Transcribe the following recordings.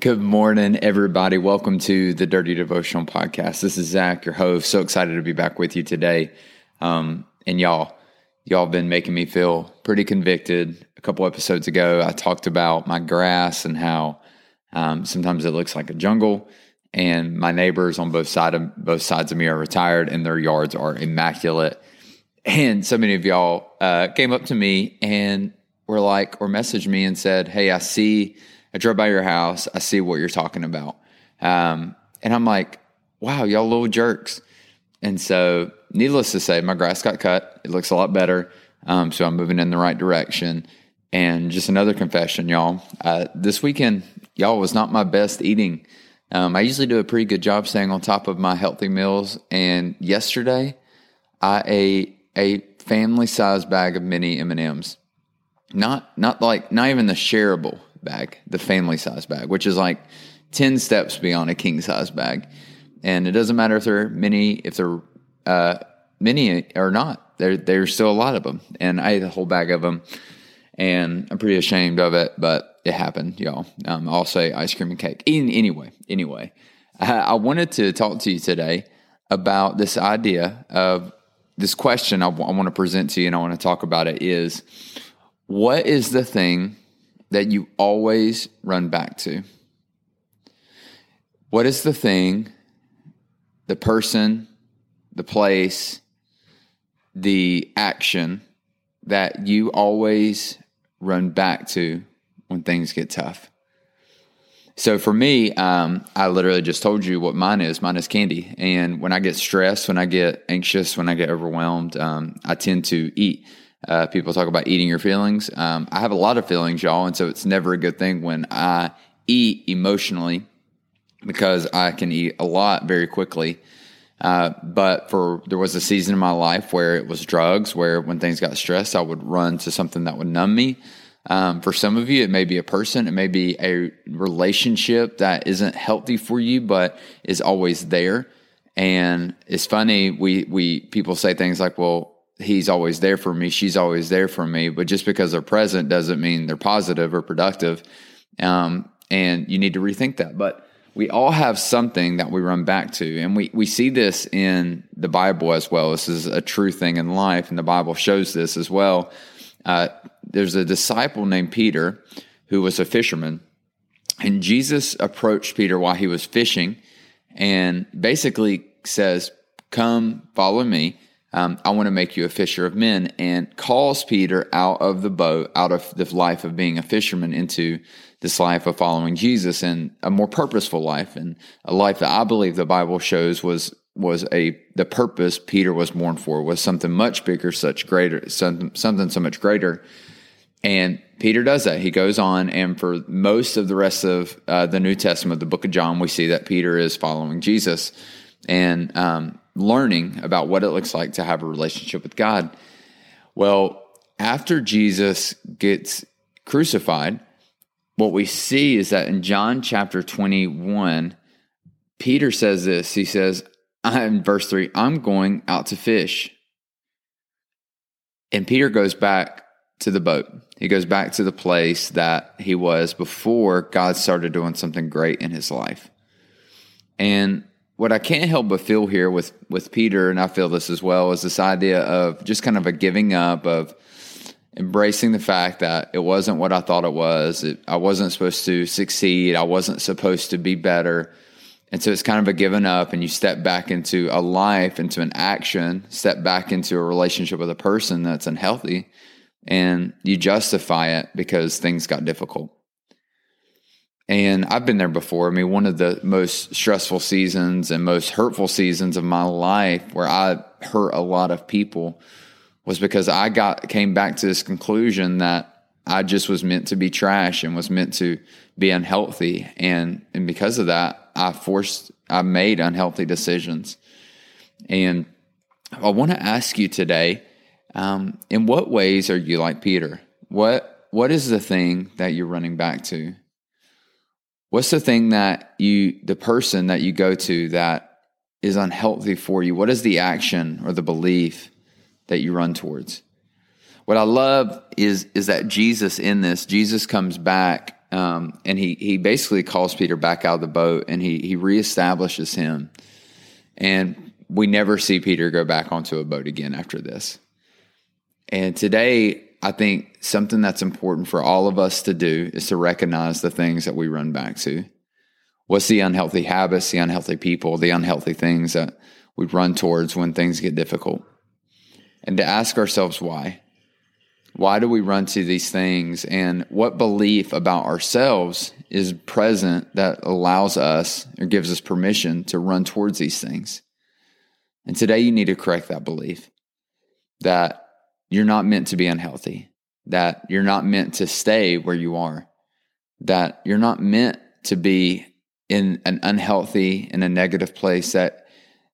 Good morning, everybody. Welcome to the Dirty Devotional Podcast. This is Zach, your host. So excited to be back with you today. Um, and y'all, y'all been making me feel pretty convicted. A couple episodes ago, I talked about my grass and how um, sometimes it looks like a jungle. And my neighbors on both side of both sides of me are retired, and their yards are immaculate. And so many of y'all uh, came up to me and were like, or messaged me and said, "Hey, I see." I drove by your house. I see what you're talking about. Um, and I'm like, wow, y'all little jerks. And so, needless to say, my grass got cut. It looks a lot better. Um, so I'm moving in the right direction. And just another confession, y'all. Uh, this weekend, y'all was not my best eating. Um, I usually do a pretty good job staying on top of my healthy meals. And yesterday, I ate a family size bag of mini M and M's. Not not like not even the shareable bag, the family size bag, which is like 10 steps beyond a king size bag. And it doesn't matter if they're many, if they're uh, mini or not, there, there's still a lot of them. And I ate a whole bag of them. And I'm pretty ashamed of it, but it happened, y'all. Um, I'll say ice cream and cake. In, anyway, anyway, I, I wanted to talk to you today about this idea of this question I, w- I want to present to you and I want to talk about it is what is the thing that you always run back to? What is the thing, the person, the place, the action that you always run back to when things get tough? So for me, um, I literally just told you what mine is. Mine is candy. And when I get stressed, when I get anxious, when I get overwhelmed, um, I tend to eat. Uh, people talk about eating your feelings. Um, I have a lot of feelings, y'all, and so it's never a good thing when I eat emotionally because I can eat a lot very quickly. Uh, but for there was a season in my life where it was drugs, where when things got stressed, I would run to something that would numb me. Um, for some of you, it may be a person, it may be a relationship that isn't healthy for you, but is always there. And it's funny, we we people say things like, "Well, he's always there for me, she's always there for me. But just because they're present doesn't mean they're positive or productive. Um, and you need to rethink that. But we all have something that we run back to. And we, we see this in the Bible as well. This is a true thing in life, and the Bible shows this as well. Uh, there's a disciple named Peter who was a fisherman. And Jesus approached Peter while he was fishing and basically says, Come, follow me um, I want to make you a fisher of men, and calls Peter out of the boat, out of the life of being a fisherman, into this life of following Jesus and a more purposeful life, and a life that I believe the Bible shows was was a the purpose Peter was born for was something much bigger, such greater, something, something so much greater. And Peter does that. He goes on, and for most of the rest of uh, the New Testament, the Book of John, we see that Peter is following Jesus. And um, learning about what it looks like to have a relationship with God. Well, after Jesus gets crucified, what we see is that in John chapter 21, Peter says this. He says, in verse 3, I'm going out to fish. And Peter goes back to the boat. He goes back to the place that he was before God started doing something great in his life. And what I can't help but feel here with with Peter, and I feel this as well, is this idea of just kind of a giving up of embracing the fact that it wasn't what I thought it was. It, I wasn't supposed to succeed. I wasn't supposed to be better. And so it's kind of a giving up, and you step back into a life, into an action, step back into a relationship with a person that's unhealthy, and you justify it because things got difficult. And I've been there before. I mean, one of the most stressful seasons and most hurtful seasons of my life where I hurt a lot of people was because I got came back to this conclusion that I just was meant to be trash and was meant to be unhealthy. And, and because of that, I forced, I made unhealthy decisions. And I want to ask you today, um, in what ways are you like Peter? What, what is the thing that you're running back to? What's the thing that you, the person that you go to that is unhealthy for you? What is the action or the belief that you run towards? What I love is is that Jesus in this, Jesus comes back um, and he he basically calls Peter back out of the boat and he he reestablishes him, and we never see Peter go back onto a boat again after this. And today, I think something that's important for all of us to do is to recognize the things that we run back to. What's the unhealthy habits, the unhealthy people, the unhealthy things that we run towards when things get difficult? And to ask ourselves why. Why do we run to these things? And what belief about ourselves is present that allows us or gives us permission to run towards these things? And today you need to correct that belief that you're not meant to be unhealthy, that you're not meant to stay where you are, that you're not meant to be in an unhealthy, in a negative place, that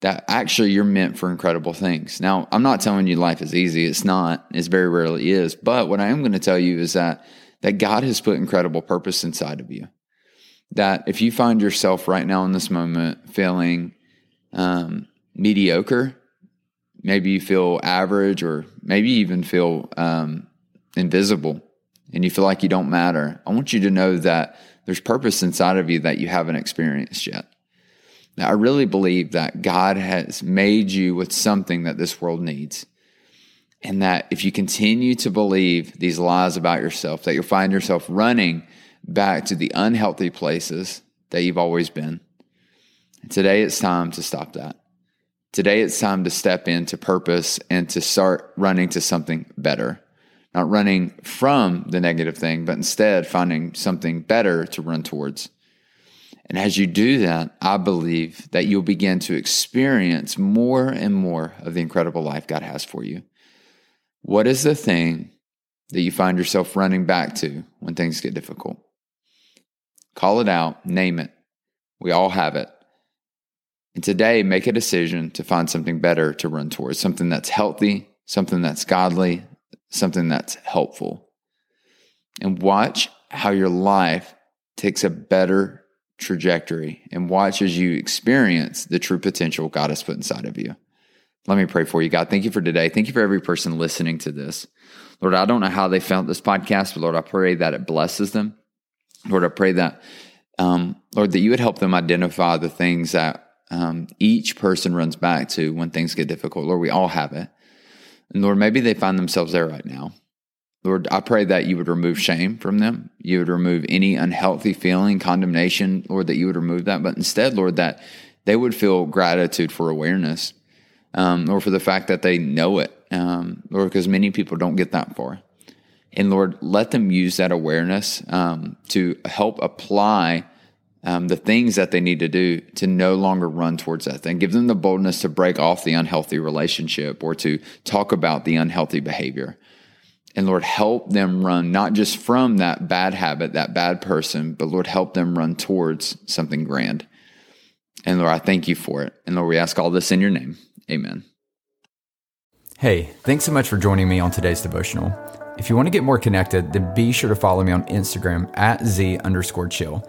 that actually you're meant for incredible things. Now, I'm not telling you life is easy. It's not. It very rarely is. But what I am going to tell you is that that God has put incredible purpose inside of you. That if you find yourself right now in this moment feeling um, mediocre, maybe you feel average, or maybe even feel um, invisible, and you feel like you don't matter, I want you to know that there's purpose inside of you that you haven't experienced yet. Now, I really believe that God has made you with something that this world needs. And that if you continue to believe these lies about yourself, that you'll find yourself running back to the unhealthy places that you've always been. And today it's time to stop that. Today it's time to step into purpose and to start running to something better. Not running from the negative thing, but instead finding something better to run towards. And as you do that, I believe that you'll begin to experience more and more of the incredible life God has for you. What is the thing that you find yourself running back to when things get difficult? Call it out, name it. We all have it. And today, make a decision to find something better to run towards, something that's healthy, something that's godly, something that's helpful. And watch how your life takes a better trajectory and watch as you experience the true potential God has put inside of you. Let me pray for you, God. Thank you for today. Thank you for every person listening to this. Lord, I don't know how they found this podcast, but Lord, I pray that it blesses them. Lord, I pray that, um, Lord, that you would help them identify the things that um, each person runs back to when things get difficult. Lord, we all have it. And Lord, maybe they find themselves there right now. Lord, I pray that you would remove shame from them. You would remove any unhealthy feeling, condemnation, Lord, that you would remove that. But instead, Lord, that they would feel gratitude for awareness um, or for the fact that they know it, um, Lord, because many people don't get that far. And Lord, let them use that awareness um, to help apply um, the things that they need to do to no longer run towards that thing. Give them the boldness to break off the unhealthy relationship or to talk about the unhealthy behavior. And Lord, help them run not just from that bad habit, that bad person, but Lord, help them run towards something grand. And Lord, I thank you for it. And Lord, we ask all this in your name. Amen. Hey, thanks so much for joining me on today's devotional. If you want to get more connected, then be sure to follow me on Instagram at Z underscore chill.